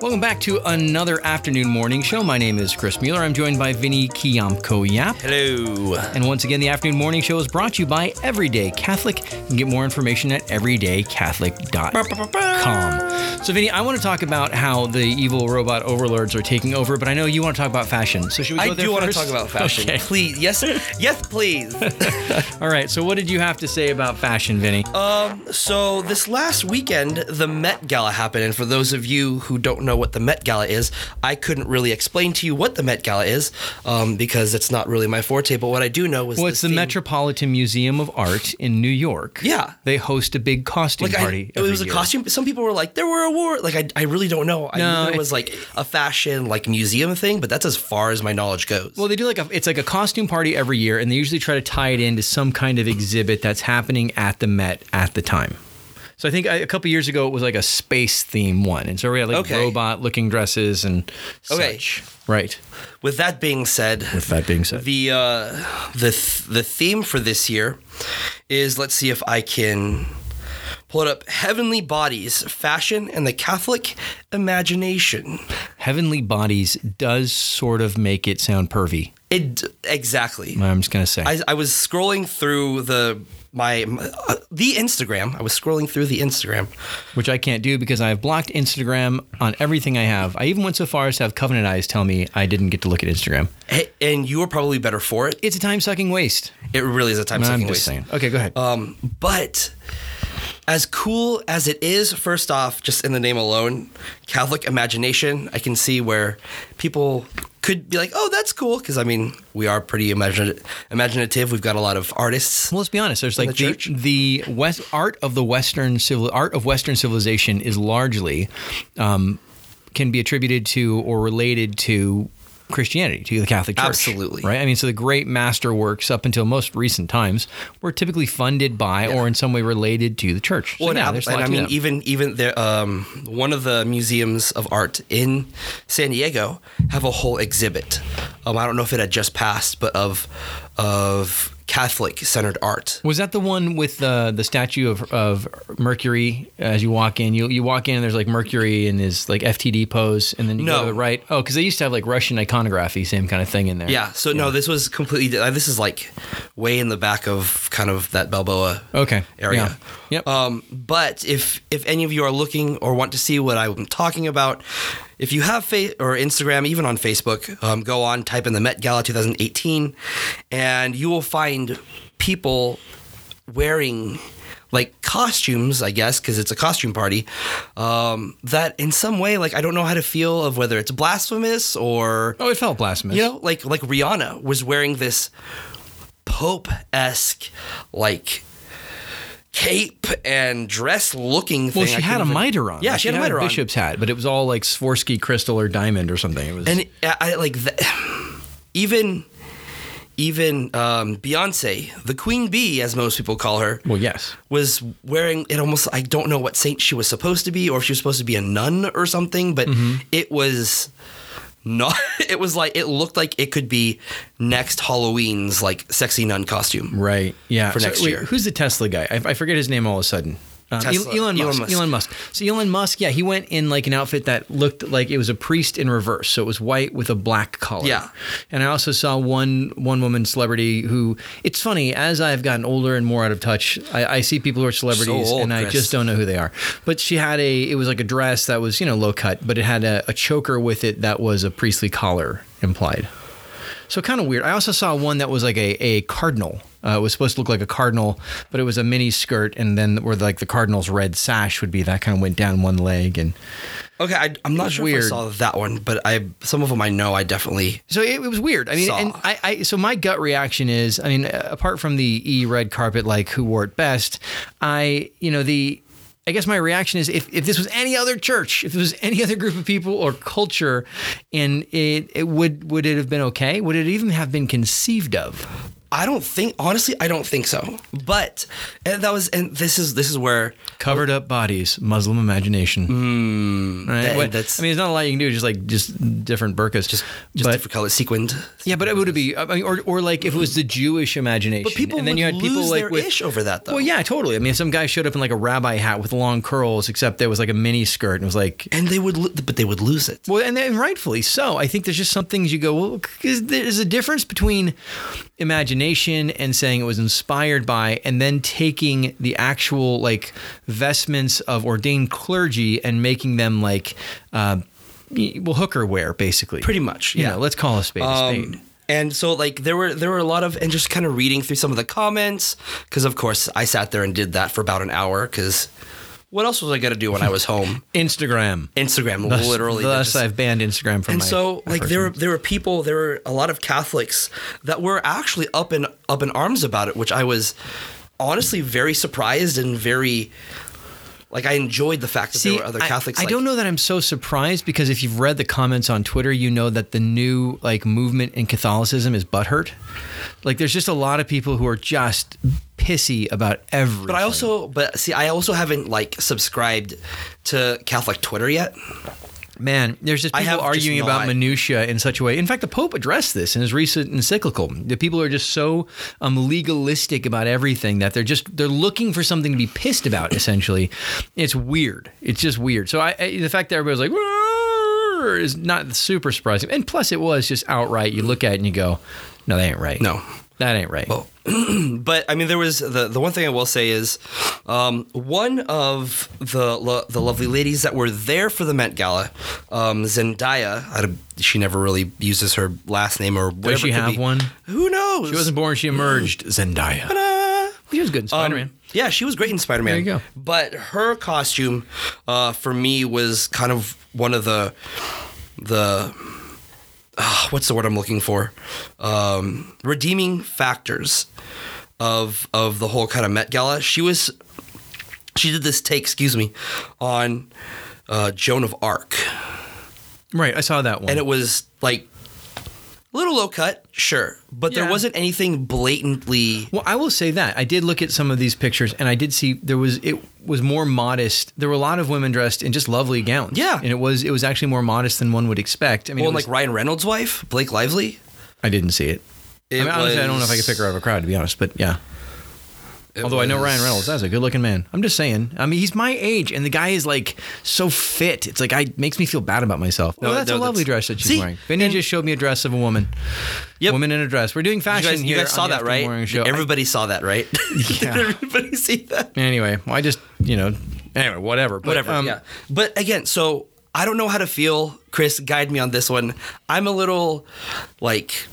Welcome back to another afternoon morning show. My name is Chris Mueller. I'm joined by Vinny Kiamko Yap. Hello. And once again, the afternoon morning show is brought to you by Everyday Catholic. You can get more information at everydaycatholic.com. So, Vinny, I want to talk about how the evil robot overlords are taking over, but I know you want to talk about fashion. So, should we go I there do want to talk about fashion. Okay. Please. Yes. Yes, please. All right. So, what did you have to say about fashion, Vinny? um, so this last weekend, the Met Gala happened, and for those of you who don't know what the Met Gala is, I couldn't really explain to you what the Met Gala is, um, because it's not really my forte. But what I do know is well, it's the theme- Metropolitan Museum of Art in New York. Yeah. They host a big costume Like I, party. it every was a year. costume. Some people were like, there were awards. Like I, I really don't know. I No, knew it- it was like a fashion like museum thing, but that's as far as my knowledge goes. Well, they do like a it's like a costume party every year, and they usually try to tie it into some kind of exhibit that's happening at the Met at the time. So I think a couple years ago it was like a space theme one, and so we had like Okay. robot looking dresses and Okay. such. Right. With that being said, With that being said, The uh, the th- the theme for this year is let's see if I can pull it up. Heavenly bodies, fashion, and the Catholic imagination. Heavenly Bodies does sort of make it sound pervy. It exactly. I'm just gonna say. I, I was scrolling through the my uh, the Instagram. I was scrolling through the Instagram. which I can't do because I have blocked Instagram on everything I have. I even went so far as to have Covenant Eyes tell me I didn't get to look at Instagram. Hey, And you were probably better for it. It's a time sucking waste. It really is a time sucking waste. saying. Okay, go ahead. Um, but as cool as it is, first off, just in the name alone, Catholic imagination, I can see where people could be like, "Oh, that's cool," because I mean, we are pretty imagina- imaginative. We've got a lot of artists. Well, let's be honest. There's like the the, the West art of the Western civil art of Western civilization is largely um, can be attributed to or related to Christianity, to the Catholic Church. Absolutely. right. I mean, so the great masterworks up until most recent times were typically funded by or in some way related to the church. So, Well, yeah, and, there's a and lot I mean, that. even even the um, one of the museums of art in San Diego have a whole exhibit. Um, I don't know if it had just passed, but of of Catholic centered art. Was that the one with the the statue of, of Mercury as you walk in? You you walk in and there's like Mercury in his like FTD pose, and then you go to the right. Oh, because they used to have like Russian iconography, same kind of thing in there. Yeah. So no, this was completely. uh, This is like way in the back of kind of that Balboa Okay. area. Yeah. Yep. Um, but if if any of you are looking or want to see what I'm talking about, if you have fa- or Instagram, even on Facebook, um, go on, type in the Met Gala 2018, and you will find people wearing like costumes, I guess, because it's a costume party. Um, that in some way, like I don't know how to feel of whether it's blasphemous or oh, it felt blasphemous. you know, like like Rihanna was wearing this Pope esque like cape and dress looking thing. Well, she I had a even- mitre on. Yeah, she had a mitre on. bishop's hat, but it was all like Swarovski crystal or diamond or something. It was. And I, I like the, even even um, Beyonce, the Queen Bee, as most people call her, well, yes. was wearing it almost I don't know what saint she was supposed to be or if she was supposed to be a nun or something, but Mm-hmm. it was not it was like it looked like it could be next Halloween's like sexy nun costume. Right. Yeah. For next year. Who's the Tesla guy? I, I forget his name all of a sudden. Um, Tesla. Elon, Elon Musk. Musk. Elon Musk. So Elon Musk, yeah, he went in like an outfit that looked like it was a priest in reverse. So it was white with a black collar. Yeah. And I also saw one one woman celebrity who. It's funny as I've gotten older and more out of touch. I, I see people who are celebrities old, and I Chris. just don't know who they are. But she had a. It was like a dress that was you know low cut, but it had a, a choker with it that was a priestly collar implied. So kind of weird. I also saw one that was like a, a cardinal. Uh, it was supposed to look like a cardinal, but it was a mini skirt, and then where like the cardinal's red sash would be that kind of went down one leg, and Okay, I, I'm not sure weird. if I saw that one, but I some of them I know I definitely so it, it was weird. I mean, Saw. and I, I so my gut reaction is, I mean, apart from the e red carpet, like who wore it best, I you know the. I guess my reaction is if, if this was any other church, if it was any other group of people or culture, and it, it would would it have been okay? Would it even have been conceived of? I don't think honestly I don't think so. But and that was and this is this is where Covered up bodies, Muslim imagination. mm, right? that- that's I mean, there's not a lot you can do. Just like just different burqas. just just but, different color sequined. yeah, but it would be. I mean, or or like if it was the Jewish imagination. But people and then would you had people lose like their with ish over that though. Well, yeah, totally. I mean, if some guy showed up in like a rabbi hat with long curls, except there was like a mini skirt, and it was like, and they would lo- but they would lose it. well, and then rightfully so. I think there's just some things you go, well, there's a difference between imagination and saying it was inspired by, and then taking the actual like vestments of ordained clergy and making them like, uh, well, hooker wear, basically. Pretty much, You yeah. know, let's call a spade a spade. Um, and so like there were there were a lot of and just kind of reading through some of the comments because of course I sat there and did that for about an hour because what else was I gonna do when I was home? Instagram. Instagram, Thus, literally. thus just- I've banned Instagram from my and my. so like there were there were people there were a lot of Catholics that were actually up in up in arms about it, which I was honestly very surprised and very like I enjoyed the fact that there were other I- Catholics. I, like, don't know that I'm so surprised because if you've read the comments on Twitter, you know that the new like movement in Catholicism is butthurt. Like, there's just a lot of people who are just pissy about everything. But I also, but see, I also haven't like subscribed to Catholic Twitter yet. Man, there's just people have just arguing about minutia in such a way. In fact, the Pope addressed this in his recent encyclical. The people are just so um, legalistic about everything that they're just they're looking for something to be pissed about. Essentially, it's weird. It's just weird. So I, I the fact that everybody's like. Is not super surprising, and plus it was just outright. You look at it and you go, "No, that ain't right. No. That ain't right." Well, but I mean, there was the the one thing I will say is, um, one of the lo- the lovely ladies that were there for the Met Gala, um, Zendaya. I she never really uses her last name or whatever. Does she have be. one? Who knows? She wasn't born; she emerged. Zendaya. Ta-da! She was good in Spider Man. Um, yeah, she was great in Spider Man. There you go. But her costume, uh, for me, was kind of one of the the ah, what's the word I'm looking for? Um, redeeming factors of of the whole kind of Met Gala. She was she did this take, excuse me, on uh, Joan of Arc, right, I saw that one. and it was like little low cut, sure, but there wasn't anything blatantly. Well, I will say that I did look at some of these pictures, and I did see there was it was more modest. There were a lot of women dressed in just lovely gowns. Yeah. and it was it was actually more modest than one would expect. I mean, Well, was- like Ryan Reynolds' wife, Blake Lively. I didn't see it. I, It mean, honestly, I don't know if I could pick her out of a crowd to be honest, but yeah. It Although I know Ryan Reynolds, that's a good looking man. I'm just saying. I mean, he's my age, and the guy is like so fit. It's like I makes me feel bad about myself. No, No, that's no, a lovely that's- dress that she's See? wearing. Vinny just showed me a dress of a woman. Yep. woman in a dress. We're doing You fashion guys, you guys saw that, right? Show. I- Everybody saw that, right? Yeah. Did everybody see that? Anyway, well, I just you know anyway whatever. But, Whatever. um, yeah. But again, so I don't know how to feel. Chris, guide me on this one. I'm a little like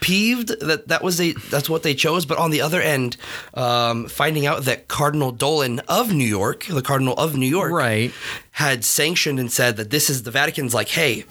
peeved that that was a that's what they chose. But on the other end, um, finding out that Cardinal Dolan of New York, the Cardinal of New York, Right. had sanctioned and said that this is the Vatican's like, hey,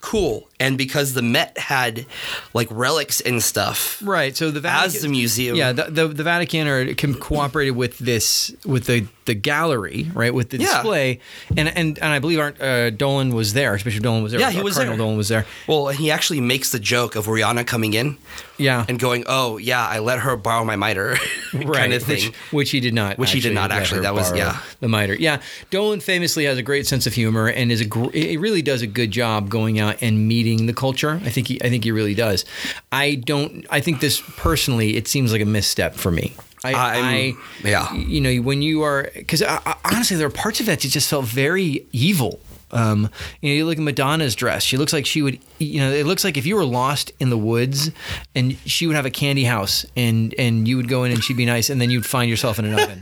cool. And because the Met had like relics and stuff, Right. So the Vatican, As the museum. yeah, the, the, the Vatican are cooperated with this with the the gallery, right, with the Yeah. display, and and and I believe uh, Dolan was there. Archbishop Dolan was there. Yeah, he was Cardinal there. Dolan was there. Well, he actually makes the joke of Rihanna coming in Yeah, and going, "Oh, yeah, I let her borrow my miter, right. kind of thing. Which, which he did not. Which he did not actually. That was- yeah. The mitre. Yeah. Dolan famously has a great sense of humor and is a gr- it really does a good job going out and meeting the culture. I think he I think he really does. I don't. I think this personally, it seems like a misstep for me. I, I yeah. you know when you are because uh, honestly there are parts of that that just felt very evil um, you know, you look at Madonna's dress. She looks like she would, you know, it looks like if you were lost in the woods, and she would have a candy house, and and you would go in and she'd be nice, and then you'd find yourself in an oven.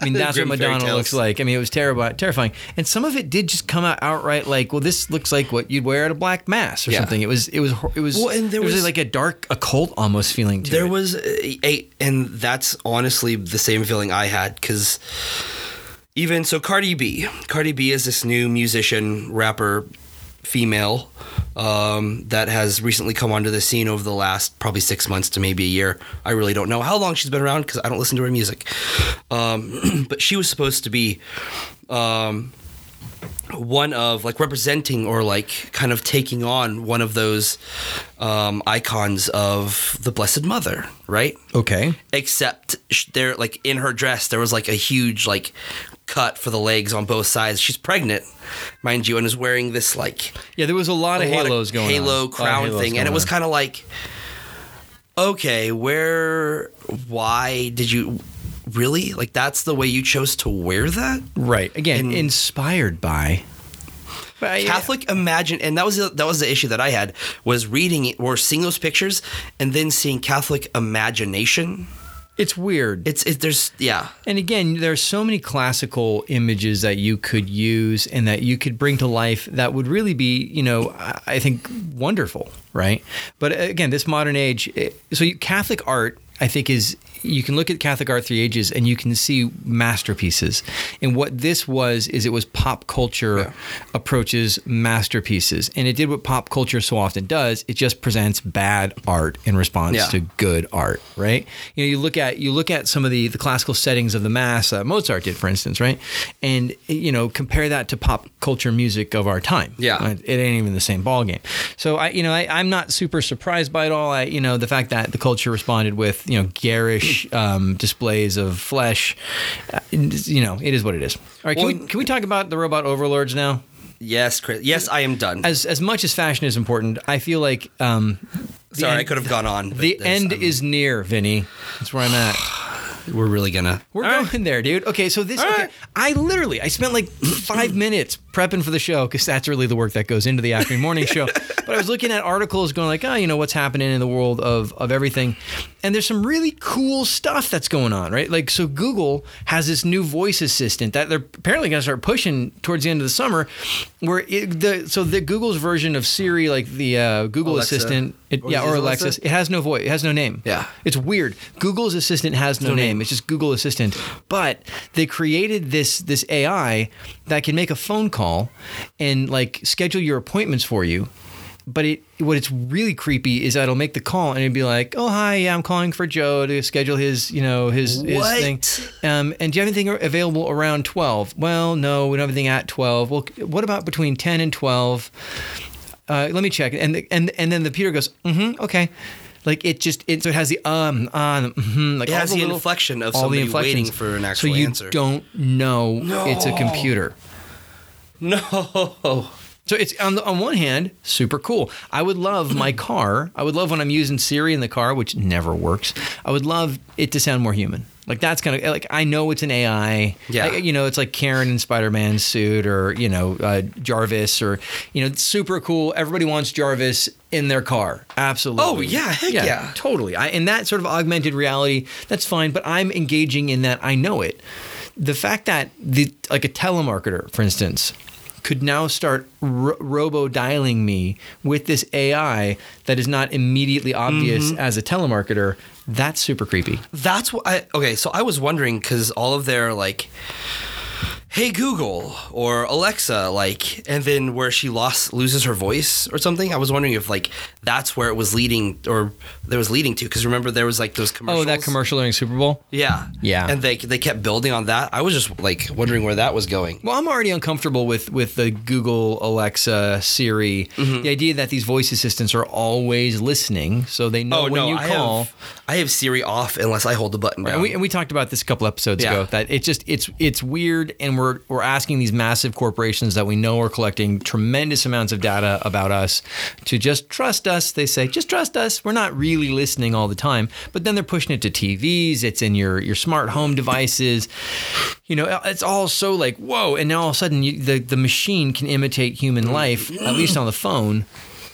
I mean, that's what Madonna looks like. I mean, it was terrible, terrifying, and some of it did just come out outright like, well, this looks like what you'd wear at a black mass or Yeah. something. It was, it was, hor- it was, Well, and there it was, was- like a dark occult almost feeling to There it. was a, a- and that's honestly the same feeling I had because even so, Cardi B, Cardi B is this new musician, rapper, female um, that has recently come onto the scene over the last probably six months to maybe a year. I really don't know how long she's been around because I don't listen to her music. Um, but she was supposed to be um, one of like representing or like kind of taking on one of those um, icons of the Blessed Mother, right? Okay. Except sh- there, like in her dress, there was like a huge like cut for the legs on both sides. She's pregnant, mind you, and is wearing this like Yeah, there was a lot of a lot halos going on. halo A crown thing, and it was kind of like, okay, where, why did you really like? That's the way you chose to wear that. right. Again, and- inspired by But Catholic imagine, and that was the, that was the issue that I had was reading it or seeing those pictures and then seeing Catholic imagination. It's weird. It's it, there's yeah And again, there's so many classical images that you could use and that you could bring to life that would really be, you know, I think wonderful, right? But uh, again, this modern age, so you, Catholic art, I think, is you can look at Catholic art three ages and you can see masterpieces. And what this was is it was pop culture Yeah. approaches masterpieces, and it did what pop culture so often does. It just presents bad art in response Yeah. to good art, right? You know, you look at you look at some of the the classical settings of the mass that Mozart did, for instance, right? And you know, compare that to pop culture music of our time. Yeah. right? it ain't even the same ball game. So I, you know, I, I'm not super surprised by it all. I, you know, the fact that the culture responded with you know garish um, displays of flesh, uh, you know, it is what it is. All right, can Well- we can we talk about the robot overlords now? yes Chris yes I am done. As as much as fashion is important, I feel like um, Sorry I could have gone on. The end I'm- is near, Vinny. That's where I'm at. we're really gonna We're All going right. there, dude. Okay, so this. Okay, right. I literally, I spent like five minutes prepping for the show because that's really the work that goes into the afternoon morning show. But I was looking at articles, going like, oh, you know, what's happening in the world of of everything, and there's some really cool stuff that's going on, right? Like, so Google has this new voice assistant that they're apparently going to start pushing towards the end of the summer, where it, the so the Google's version of Siri, like the uh, Google Alexa. Assistant, it, Or yeah, or Alexa, Alexa? it has no voice, it has no name. Yeah. It's weird. Google's assistant has no, no name. name. It's just Google Assistant. But they created this this AI that can make a phone call and like schedule your appointments for you. But it what it's really creepy is that it'll make the call and it'd be like, "Oh hi, yeah, I'm calling for Joe to schedule his you know his his What? thing." Um, and do you have anything available around twelve? Well, no, we don't have anything at twelve. Well, what about between ten and twelve? uh, let me check. And the, and and then the computer goes, mm-hmm, okay. Like it just it so it has the um um mm-hmm, like It has the little- inflection of all the inflections. waiting for an actual so you answer. don't know it's a computer. no So it's on the, on one hand super cool. I would love my car. I would love when I'm using Siri in the car, which never works. I would love it to sound more human. Like that's kind of like I know it's an AI. Yeah. I- you know, it's like Karen in Spider Man's suit, or you know uh, Jarvis, or you know, it's super cool. Everybody wants Jarvis in their car. Absolutely. Oh, yeah, heck yeah. totally. I, and that sort of augmented reality, that's fine. But I'm engaging in that. I know it. The fact that the like a telemarketer, for instance, could now start ro- robo dialing me with this AI that is not immediately obvious Mm-hmm. as a telemarketer. That's super creepy. That's what I okay. So I was wondering because all of their like, "Hey Google" or Alexa, like, and then where she lost loses her voice or something. I was wondering if like that's where it was leading or there was leading to. Because remember there was like those commercials. Oh, that commercial during Super Bowl. Yeah, Yeah. and they they kept building on that. I was just like wondering where that was going. Well, I'm already uncomfortable with with the Google, Alexa, Siri. Mm-hmm. The idea that these voice assistants are always listening, so they know oh when no, you I call. have I have Siri off unless I hold the button down. And we, and we talked about this a couple episodes Yeah. ago that it's just it's it's weird and we're we're asking these massive corporations that we know are collecting tremendous amounts of data about us to just trust us. They say just trust us. We're not really listening all the time. But then they're pushing it to TVs it's in your your smart home devices. You know uh, it's all so like whoa. And now all of a sudden you, the the machine can imitate human life at least on the phone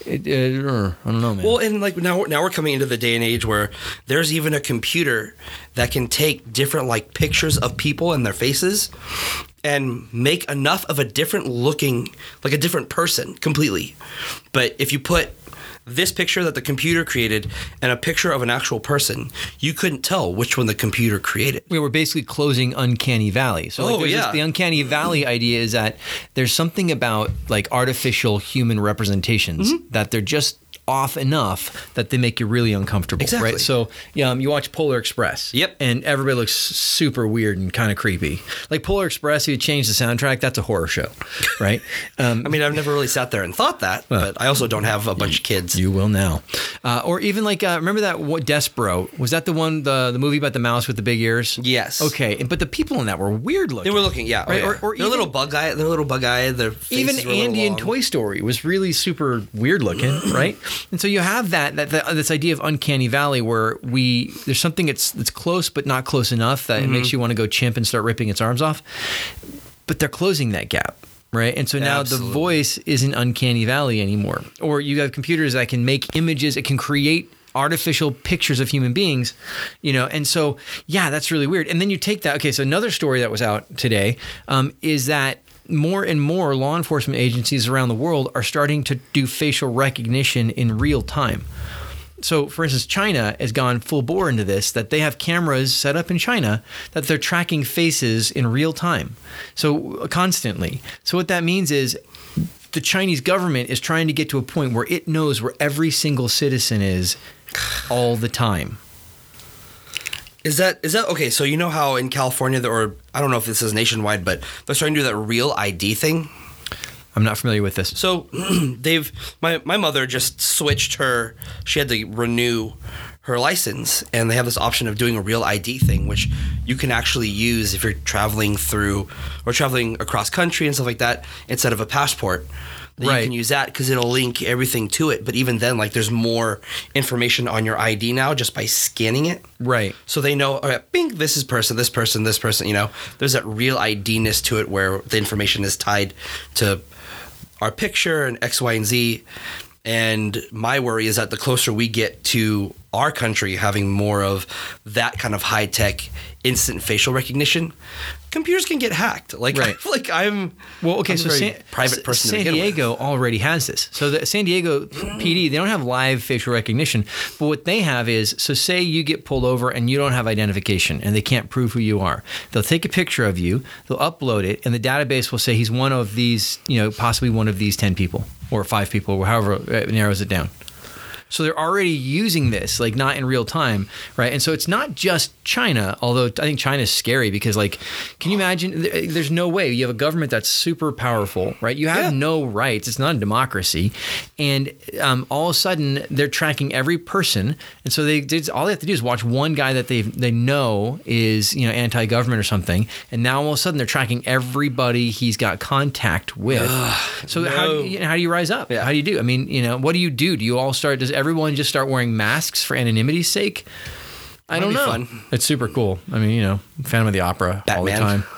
it, uh, I don't know man Well, and like now, now we're coming into the day and age where there's even a computer that can take different like pictures of people and their faces and make enough of a different looking, like a different person completely. But if you put this picture that the computer created and a picture of an actual person, you couldn't tell which one the computer created. we were basically closing uncanny valley so like Oh, there's this- yeah. the uncanny valley idea is that there's something about like artificial human representations Mm-hmm. that they're just off enough that they make you really uncomfortable, Exactly. right? So, yeah, um, you watch Polar Express. Yep. And everybody looks super weird and kind of creepy. Like Polar Express, if you change the soundtrack, that's a horror show, right? Um, I mean, I've never really sat there and thought that, but I also don't have a bunch of kids. you will now. Uh, or even like, uh, remember that what, Despereaux? Was that the one, the, the movie about the mouse with the big ears? Yes. Okay. But the people in that were weird looking. They were looking, yeah, oh, Right, yeah. or- or even- little bug eye. They're little bug eye. Their even Andy in. Toy Story was really super weird looking, right? And so you have that, that, that this idea of uncanny valley where we there's something that's that's close but not close enough that it makes Mm-hmm. you want to go chimp and start ripping its arms off. But they're closing that gap. Right. And so now Absolutely. the voice isn't uncanny valley anymore. Or you have computers that can make images, it can create artificial pictures of human beings, you know. And so, yeah, that's really weird. And then you take that. Okay, so another story that was out today um, is that more and more law enforcement agencies around the world are starting to do facial recognition in real time. So, for instance, China has gone full bore into this that they have cameras set up in China that they're tracking faces in real time. So, constantly. So, what that means is the Chinese government is trying to get to a point where it knows where every single citizen is all the time. Is that is that okay? So you know how in California, there, or I don't know if this is nationwide, but they're starting to do that real ID thing. I'm not familiar with this. So they've my my mother just switched her. She had to renew her license, and they have this option of doing a real ID thing, which you can actually use if you're traveling through or traveling across country and stuff like that, instead of a passport. That Right. You can use that because it'll link everything to it. But even then, like there's more information on your ID now just by scanning it. Right. So they know, all right, bing, this is person, this person, this person, you know, there's that real ID-ness to it where the information is tied to our picture and X, Y, and Z. And my worry is that the closer we get to our country having more of that kind of high tech instant facial recognition, computers can get hacked. Like, Right. like I'm Well, okay, I'm a so San, private person. San begin with. Diego already has this. So the San Diego PD, they don't have live facial recognition, but what they have is so say you get pulled over and you don't have identification and they can't prove who you are. They'll take a picture of you, they'll upload it, and the database will say he's one of these, you know, possibly one of these 10 people or 5 people or however uh, it narrows it down. So they're already using this, like not in real time, right? And so it's not just China, although I think China is scary because, like, can you imagine? There's no way you have a government that's super powerful, right? You have Yeah. no rights. It's not a democracy, and um, all of a sudden they're tracking every person, and so they, they all they have to do is watch one guy that they they know is you know anti-government or something, and now all of a sudden they're tracking everybody he's got contact with. so how do you, how do you rise up? How do you do? I mean, you know, what do you do? Do you all start? Does everyone just start wearing masks for anonymity's sake? I don't know. fun. It's super cool. I mean, you know, Phantom of the Opera all the Batman. time.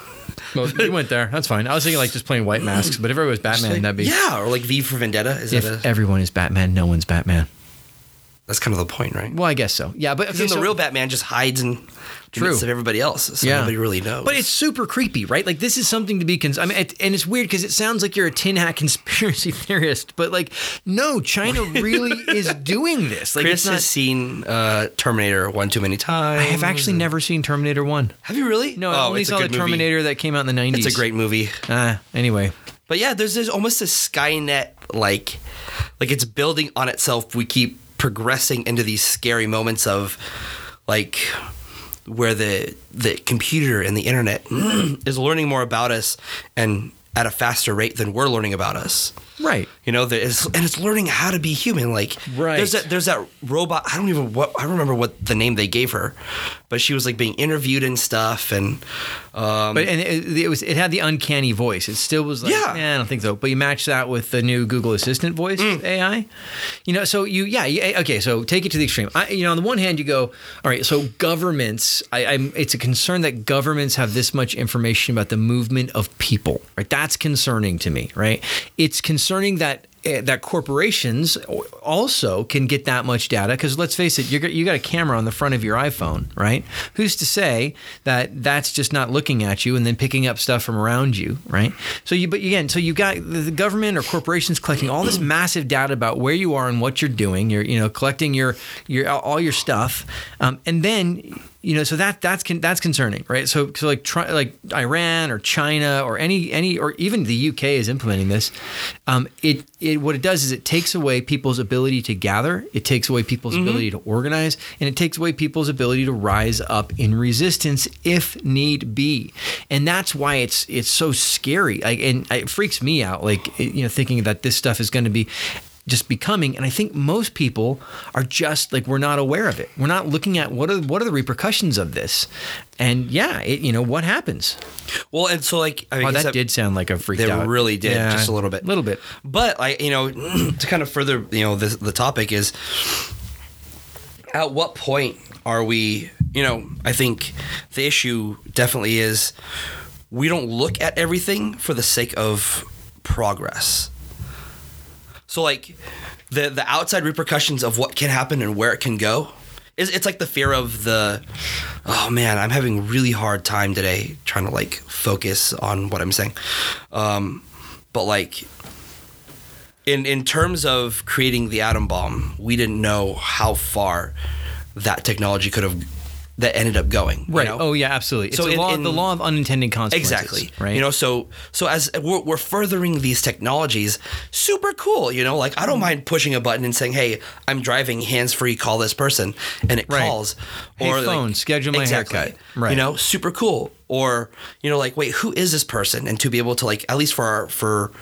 Well, you went there. That's fine. I was thinking like just plain white masks, but if everyone was Batman, Like, that'd be. yeah, or like V for Vendetta. Is that If a, everyone is Batman, no one's Batman. That's kind of the point, right? Well, I guess so. Yeah, but okay, then the so- real Batman just hides in the midst of everybody else, so Yeah. nobody really knows. But it's super creepy, right? Like this is something to be. Cons- I mean, it, and it's weird because it sounds like you're a tin hat conspiracy theorist, but like, no, China really is doing this. Like, Chris it's not. has seen uh, Terminator one too many times. I have actually never seen Terminator One. Have you really? No, I only Oh, it's a saw the good movie. Terminator that came out in the '90s. It's a great movie. Ah, anyway, But yeah, there's there's almost a Skynet like like it's building on itself. We keep progressing into these scary moments of like where the the computer and the internet is learning more about us and at a faster rate than we're learning about us. right. You know, and it's learning how to be human. Like, Right. There's that. There's that robot. I don't even what I don't remember what the name they gave her, but she was like being interviewed and stuff. And um, But and it, it was it had the uncanny voice. It still was like, Yeah. yeah, I don't think so. But you match that with the new Google Assistant voice Mm. AI, you know. So you, yeah, you, okay. So take it to the extreme. I, you know, on the one hand, you go, all right. So governments, I, I'm. It's a concern that governments have this much information about the movement of people. Right. That's concerning to me. Right. It's concerning that eh, that corporations also can get that much data because let's face it, you got a camera on the front of your iPhone, right? Who's to say that that's just not looking at you and then picking up stuff from around you, right? So you, but again, so you got the the government or corporations collecting all this massive data about where you are and what you're doing. You're, you know, collecting your your all your stuff, um, and then you know, so that that's that's concerning, right? So so like try, like Iran or China or any any or even the UK is implementing this. Um, it it what it does is it takes away people's ability to gather, it takes away people's Mm-hmm. ability to organize, and it takes away people's ability to rise up in resistance if need be. And that's why it's it's so scary. Like, and it freaks me out. Like you know, thinking that this stuff is going to be just becoming and i think most people are just like we're not aware of it we're not looking at what are what are the repercussions of this and yeah it, you know what happens Well, and so like I oh guess that did sound like a freak. They out really did, just a little bit. a little bit But I, you know, to kind of further, you know, the, the topic is at what point are we, you know, I think the issue definitely is we don't look at everything for the sake of progress. So like the the outside repercussions of what can happen and where it can go is it's like the fear of the oh man, I'm having really hard time today trying to like focus on what I'm saying. Um but like in in terms of creating the atom bomb, we didn't know how far that technology could have that ended up going. you right know? oh yeah absolutely it's So the, in- law, in- the law of unintended consequences Exactly. right You know, so so as we're, we're furthering these technologies, super cool. You know, like I don't mm. mind pushing a button and saying, "Hey, I'm driving hands free. Call this person," and it Right. calls. Hey, like- phone, schedule my haircut. Right. You know, super cool. Or you know, like, wait, who is this person? And to be able to like, at least for our, for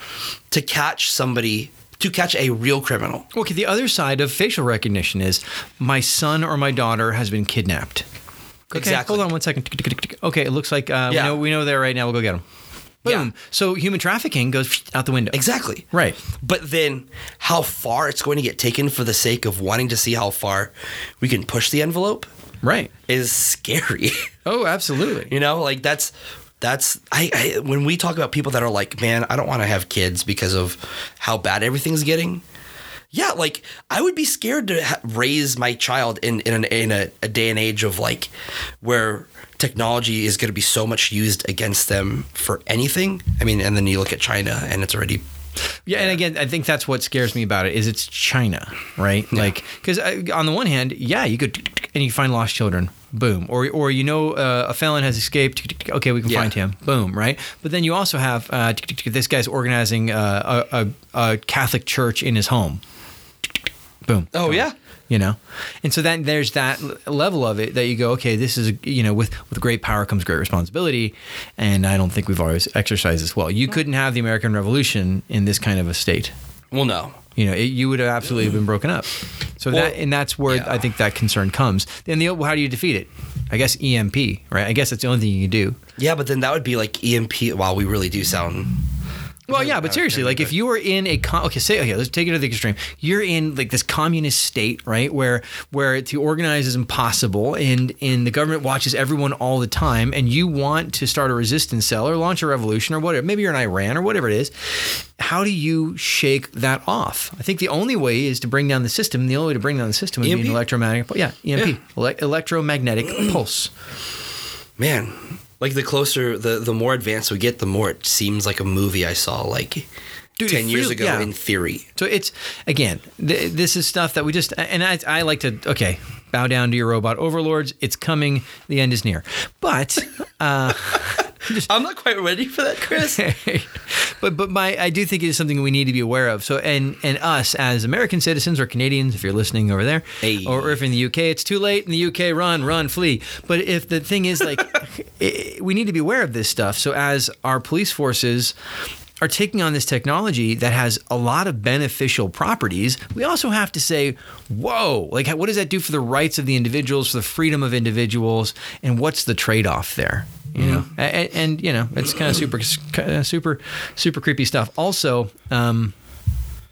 to catch somebody, to catch a real criminal. okay the other side of facial recognition is my son or my daughter has been kidnapped okay, Exactly. hold on one second okay it looks like uh, we know we know they're right now we'll go get them boom Yeah. so human trafficking goes out the window Exactly. right But then how far it's going to get taken for the sake of wanting to see how far we can push the envelope right is scary. Oh, absolutely. You know, like that's that's I, I when we talk about people that are like, man, I don't want to have kids because of how bad everything's getting. Yeah, like I would be scared to ha- raise my child in in, an, in a, a day and age of like where technology is going to be so much used against them for anything. I mean, and then you look at China and it's already Yeah, and again, I think that's what scares me about it is it's China, right? Like, because on the one hand, yeah, you could and you find lost children, boom, or or you know uh, a felon has escaped, okay, we can Yeah. find him, boom, right? But then you also have uh, this guy's organizing uh, a, a, a Catholic church in his home, boom. Oh, yeah. You know, and so then there's that level of it that you go, okay, this is you know, with with great power comes great responsibility, and I don't think we've always exercised this well. You mm. couldn't have the American Revolution in this kind of a state well, no, you know, it, you would have absolutely been broken up. So Well, that and that's where yeah. I think that concern comes. Then the how do you defeat it? I guess EMP, right? I guess that's the only thing you can do. yeah, but then that would be like EMP. Wow, we really do sound. Well, yeah, but seriously, like if you were in a con- okay, say okay, let's take it to the extreme. You're in like this communist state, right, where where to organize is impossible, and and the government watches everyone all the time, and you want to start a resistance cell or launch a revolution or whatever. Maybe you're in Iran or whatever it is. How do you shake that off? I think the only way is to bring down the system. The only way to bring down the system would be an electromagnetic, yeah, EMP, ele- electromagnetic pulse. Man, like the closer, the the more advanced we get, the more it seems like a movie I saw like Dude, ten years really- ago. yeah. In theory, So it's again, th- this is stuff that we just and I, I like to okay bow down to your robot overlords. It's coming. The end is near. But uh, I'm not quite ready for that, Chris. but but my I do think it is something we need to be aware of. So and and us as American citizens or Canadians, if you're listening over there, Hey. or if in the UK, it's too late in the UK. Run, run, flee. But if the thing is like, i we need to be aware of this stuff. So as our police forces are taking on this technology that has a lot of beneficial properties, we also have to say, whoa, like what does that do for the rights of the individuals, for the freedom of individuals, and what's the trade-off there? You know, and, and you know, it's kind of super, super, super creepy stuff. Also, um,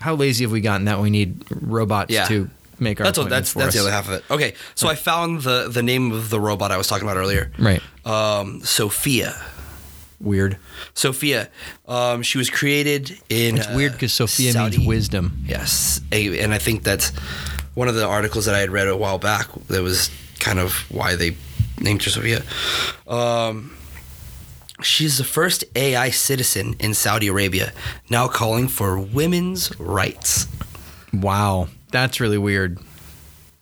how lazy have we gotten that we need robots Yeah. to make our That's what, that's that's the other half of it. Okay, so I found the the name of the robot I was talking about earlier. Right. Um, Sophia. Weird. Sophia. Um, she was created in. It's weird uh, because Sophia Saudi- means wisdom. Yes, A- and I think that's one of the articles that I had read a while back. That was kind of why they named her Sophia. Um, she's the first AI citizen in Saudi Arabia, now calling for women's rights. Wow, that's really weird.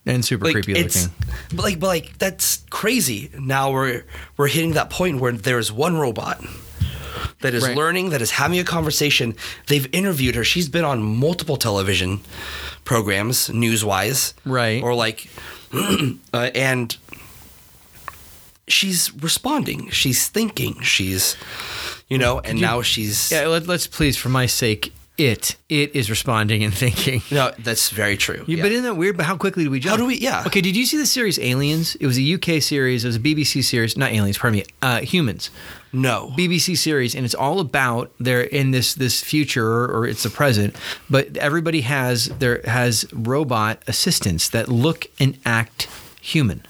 and super like creepy looking. but like, but like that's crazy. Now we're we're hitting that point where there is one robot that is Right. learning, that is having a conversation. They've interviewed her. She's been on multiple television programs, news wise, Right. Or like, uh, and she's responding. She's thinking. She's, you know, and now she's. Yeah, let, let's please, for my sake, it it is responding and thinking. No, that's very true. Yeah, Yeah. But isn't that weird? But how quickly do we jump? How do we- yeah. Okay, did you see the series Aliens? It was a UK series. It was a BBC series. Not Aliens, pardon me. Uh, humans. no. BBC series, and it's all about they're in this this future or it's the present, but everybody has their has robot assistants that look and act human.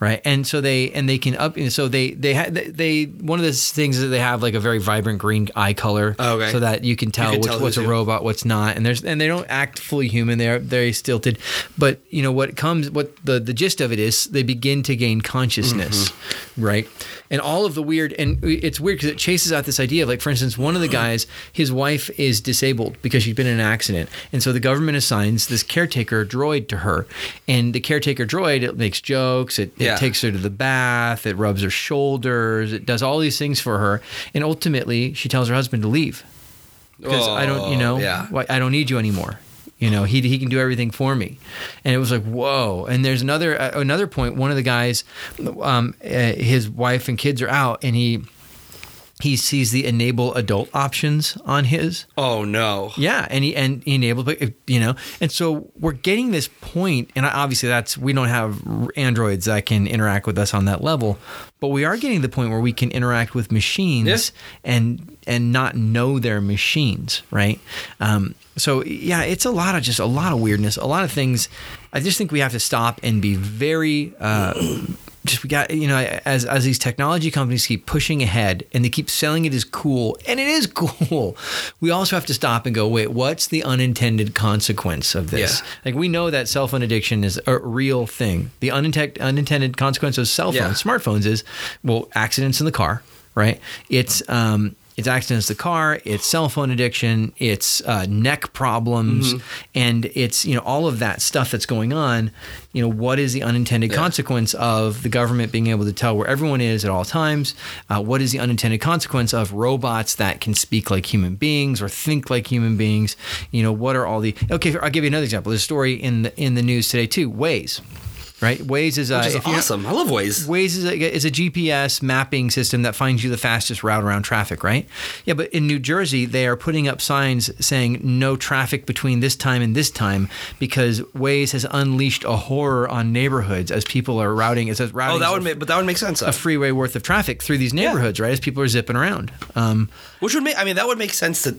Right, and so they and they can up. and So they they ha- they one of the things is that they have like a very vibrant green eye color, Okay. so that you can tell can which, tell what's a robot, what's not, and there's and they don't act fully human. They're very stilted, but you know what comes what the the gist of it is they begin to gain consciousness, Mm-hmm. right? And all of the weird and it's weird because it chases out this idea of like for instance one of the guys his wife is disabled because she's been in an accident and so the government assigns this caretaker droid to her and the caretaker droid it makes jokes it, Yeah. it takes her to the bath it rubs her shoulders it does all these things for her and ultimately she tells her husband to leave because I don't, you Oh, know, yeah. I don't need you anymore. You know, he he can do everything for me, and it was like whoa. And there's another uh, another point. One of the guys, um, uh, his wife and kids are out, and he he sees the enable adult options on his. Oh no. Yeah, and he and he enabled, but you know, and so we're getting this point, and obviously that's we don't have androids that can interact with us on that level, but we are getting the point where we can interact with machines and and not know they're machines, right? Um, so yeah, it's a lot of just a lot of weirdness, a lot of things. I just think we have to stop and be very. Uh, just we got you know as as these technology companies keep pushing ahead and they keep selling it as cool and it is cool we also have to stop and go wait what's the unintended consequence of this Yeah. like we know that cell phone addiction is a real thing the unintended unintended consequence of cell Yeah. phones smartphones is well accidents in the car right it's um it's accidents in the car it's cell phone addiction it's uh, neck problems and it's you know all of that stuff that's going on you know what is the unintended consequence of the government being able to tell where everyone is at all times? Uh, what is the unintended consequence of robots that can speak like human beings or think like human beings? You know what are all the okay i'll give you another example. There's a story in the in the news today too waze right waze is, uh, Which is awesome. I love Waze. Waze is a, is a GPS mapping system that finds you the fastest route around traffic, right? Yeah, but in New Jersey, they are putting up signs saying no traffic between this time and this time because Waze has unleashed a horror on neighborhoods as people are routing. It says routing Oh, that would make, but that would make sense. a freeway worth of traffic through these neighborhoods, right? As people are zipping around. Um, Which would make, I mean, that would make sense that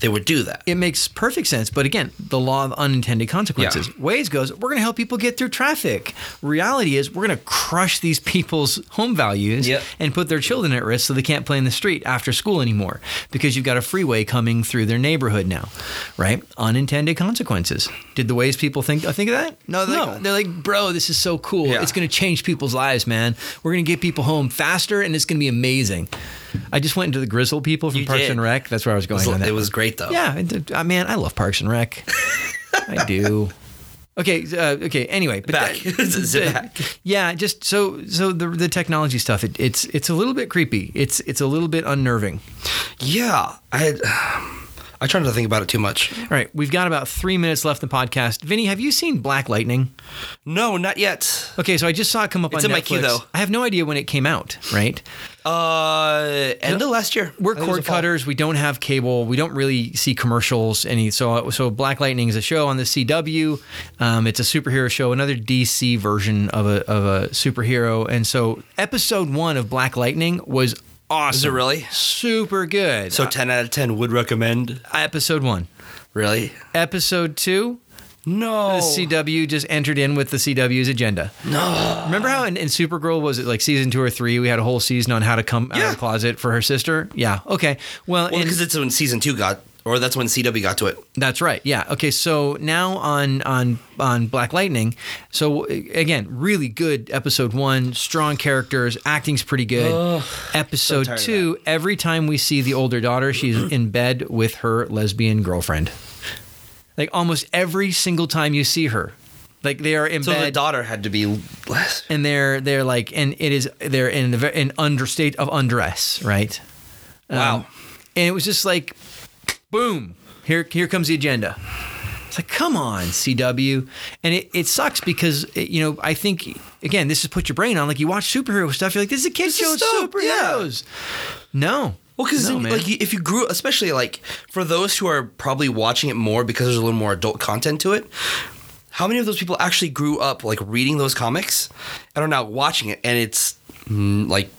they would do that. it makes perfect sense. But again, the law of unintended consequences. Yeah. Waze goes, we're going to help people get through traffic. Reality is, we're going to crush these people's home values Yep. and put their children at risk so they can't play in the street after school anymore because you've got a freeway coming through their neighborhood now, right? Unintended consequences. Did the Waze people think uh, think of that? No, they're, No. Like, they're like, bro, this is so cool. Yeah. It's going to change people's lives, man. We're going to get people home faster, and it's going to be amazing. I just went into the Gryzzl people from You Parks did. and Rec. That's where I was going. It was, it was great though. yeah, it- uh, man, I love Parks and Rec. I do. Okay, uh, okay. Anyway, but Back. that- back. Yeah, just so so the the technology stuff. It, it's it's a little bit creepy. It's it's a little bit unnerving. Yeah. I. I try not to think about it too much. All right, we've got about three minutes left in the podcast. Vinny, have you seen Black Lightning? No, not yet. Okay, so I just saw it come up It's on in my Netflix. queue, though. I have no idea when it came out. Right? Uh, end of last year. We're I think it was cord cutters. We don't have cable. We don't really see commercials. Any so so Black Lightning is a show on the CW. Um, it's a superhero show, another DC version of a of a superhero. And so episode one of Black Lightning was awesome. Is it really? super good? So ten out of ten would recommend. Episode one, Really? episode two. No. The CW just entered in with the CW's agenda. no. Remember how in, in Supergirl was it like season two or three? We had a whole season on how to come out of the closet for her sister. Yeah. Okay. Well, Well, because it's when season two got, or that's when CW got to it. That's right. Yeah. Okay. So now on on on Black Lightning. So again, really good episode one. Strong characters. Acting's pretty good. episode tired of two. Every time we see the older daughter, she's in bed with her lesbian girlfriend. Like almost every single time you see her, Like they are in So the daughter had to be less. and they're they're like and it is they're in the ve- an understate of undress, right? Wow. Um, and it was just like, boom, here here comes the agenda. It's like, come on, CW, and it, it sucks because it, you know I think again this is put your brain on like you watch superhero stuff you're like this is a kid's show is it's dope, superheroes. No, Well, because no, like if you grew, especially like for those who are probably watching it more because there's a little more adult content to it. How many of those people actually grew up like reading those comics and are now watching it, and it's mm, like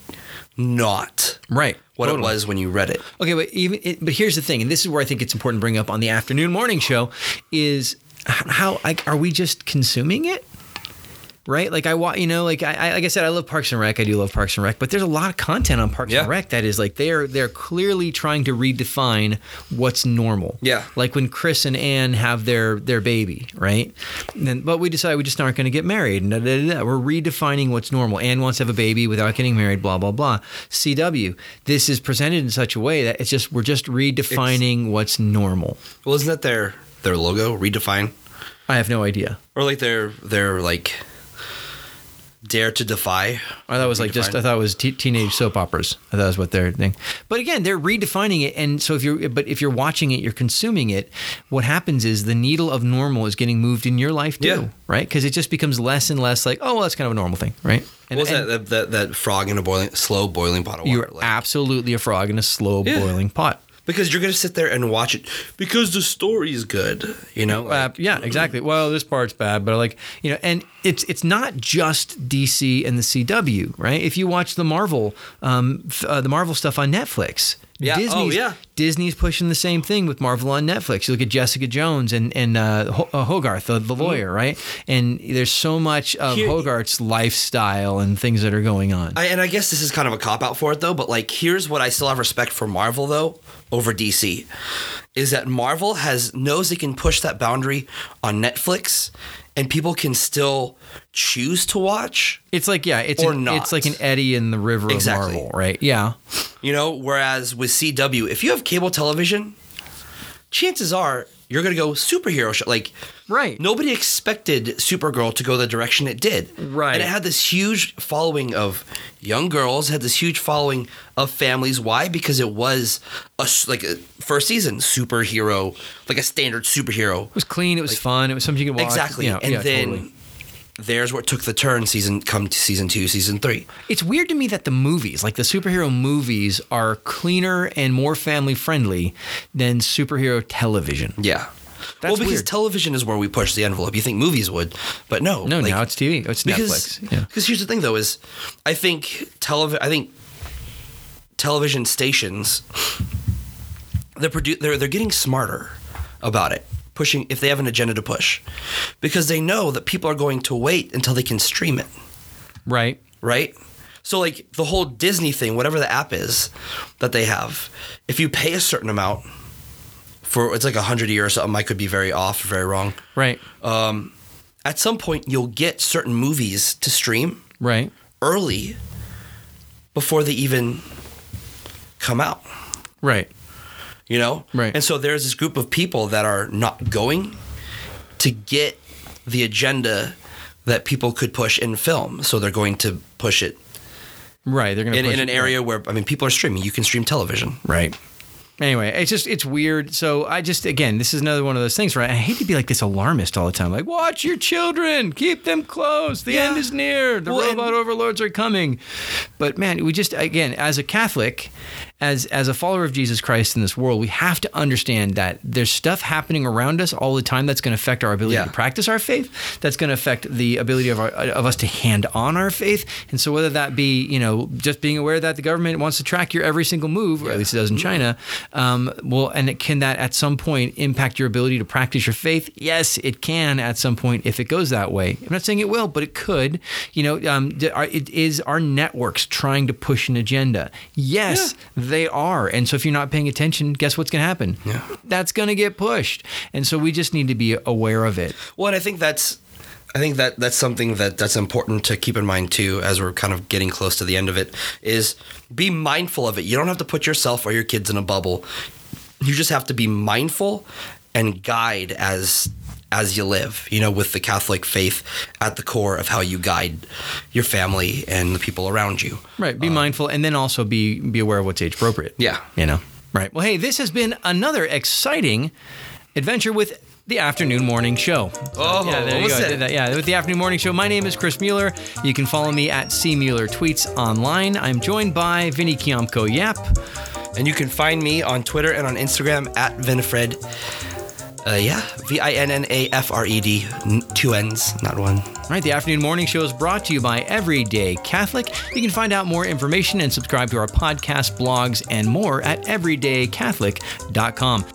not right what totally. it was when you read it? Okay, but even it, but here's the thing, and this is where I think it's important to bring up on the afternoon morning show is how are we just consuming it? Right, like I want, you know, like I, like I said, I love Parks and Rec. I do love Parks and Rec, but there's a lot of content on Parks Yeah. and Rec that is like they're they're clearly trying to redefine what's normal. Yeah. like when Chris and Ann have their their baby, right? And then, but we decide we just aren't going to get married. And da, da, da. We're redefining what's normal. Ann wants to have a baby without getting married. Blah blah blah. CW. This is presented in such a way that it's just we're just redefining what's normal. Well, isn't that their their logo? Redefine, I have no idea. or like their their like dare to defy. I thought it was like just I thought it was te- teenage soap operas. I thought that was what they're thing. But again, they're redefining it, and so if you're but if you're watching it, you're consuming it. What happens is the needle of normal is getting moved in your life too, Yeah. right? Because it just becomes less and less like oh well, that's kind of a normal thing, right? And, What was and that, that that that frog in a boiling slow boiling pot of water? You're like- absolutely a frog in a slow Yeah. boiling pot. Because you're gonna sit there and watch it because the story is good. You know, Uh, yeah, exactly. Well, this part's bad, but like you know, and it's it's not just DC and the CW, right? If you watch the Marvel, um, uh, the Marvel stuff on Netflix, Yeah. Oh, Disney's, yeah. Disney's pushing the same thing with Marvel on Netflix. You look at Jessica Jones and and uh, Ho- uh, Hogarth, the, the lawyer, right? And there's so much of Here- Hogarth's lifestyle and things that are going on. I, and I guess this is kind of a cop out for it though. But like, here's what I still have respect for Marvel though over DC, is that Marvel has knows they can push that boundary on Netflix, and people can still choose to watch. it's like yeah, it's Or an, not. it's like an eddy in the river Exactly. of Marvel, right? Yeah. You know, whereas with CW, if you have cable television, chances are you're gonna go superhero show. Like, Right. Nobody expected Supergirl to go the direction it did. Right. And it had this huge following of young girls, had this huge following of families. Why? Because it was a like a first season superhero, like a standard superhero. It was clean. It was fun. It was something you could watch. Exactly. Yeah, and yeah, then totally. there's what took the turn season come to season 2, season 3. It's weird to me that the movies, like the superhero movies, are cleaner and more family friendly than superhero television. Yeah. That's well, because weird. television is where we push the envelope. You think movies would, but no. No, like- now it's TV. It's because Netflix. Yeah. because here's the thing though is I think television I think television stations they're produ- they're they're getting smarter about it pushing if they have an agenda to push because they know that people are going to wait until they can stream it Right. right so like the whole Disney thing whatever the app is that they have if you pay a certain amount for it's like a hundred years year or something I could be very off very wrong Right. um, at some point you'll get certain movies to stream Right. early before they even come out Right. you know Right. and so there's this group of people that are not going to get the agenda that people could push in film so they're going to push it Right. They're gonna in, push in an area where i mean people are streaming you can stream television Right. Anyway, it's just it's weird. So I just again, this is another one of those things, right? I hate to be like this alarmist all the time. Like, watch your children, keep them close. The Yeah. end is near. The Well, robot overlords are coming. But man, we just again, as a Catholic, as as a follower of Jesus Christ in this world, we have to understand that there's stuff happening around us all the time that's going to affect our ability Yeah. to practice our faith. That's going to affect the ability of our, of us to hand on our faith. And so whether that be you know just being aware that the government wants to track your every single move, or at least it does in China, um, well, and it, can that at some point impact your ability to practice your faith? Yes, it can at some point if it goes that way. I'm not saying it will, but it could. You know, um, it is our networks trying to push an agenda. Yes, they are. And so if you're not paying attention, guess what's going to happen? Yeah. That's going to get pushed. And so we just need to be aware of it. Well, and I think that's I think that that's something that that's important to keep in mind too as we're kind of getting close to the end of it is be mindful of it. You don't have to put yourself or your kids in a bubble. You just have to be mindful and guide as as you live, you know, with the Catholic faith at the core of how you guide your family and the people around you. Right. Be uh, mindful, and then also be be aware of what's age appropriate. Yeah. You know. Right. Well, hey, this has been another exciting adventure with the afternoon morning show. Oh, yeah, there you go. That. Yeah, with the afternoon morning show. My name is Chris Mueller. You can follow me at C Mueller Tweets online. I'm joined by Vinny Kiamko Yap. And you can find me on Twitter and on Instagram at Vinnafred. Uh, yeah, V I N N A F R E D, two N's, not one. All right, the afternoon morning show is brought to you by Everyday Catholic. You can find out more information and subscribe to our podcast, blogs, and more at everydaycatholic.com.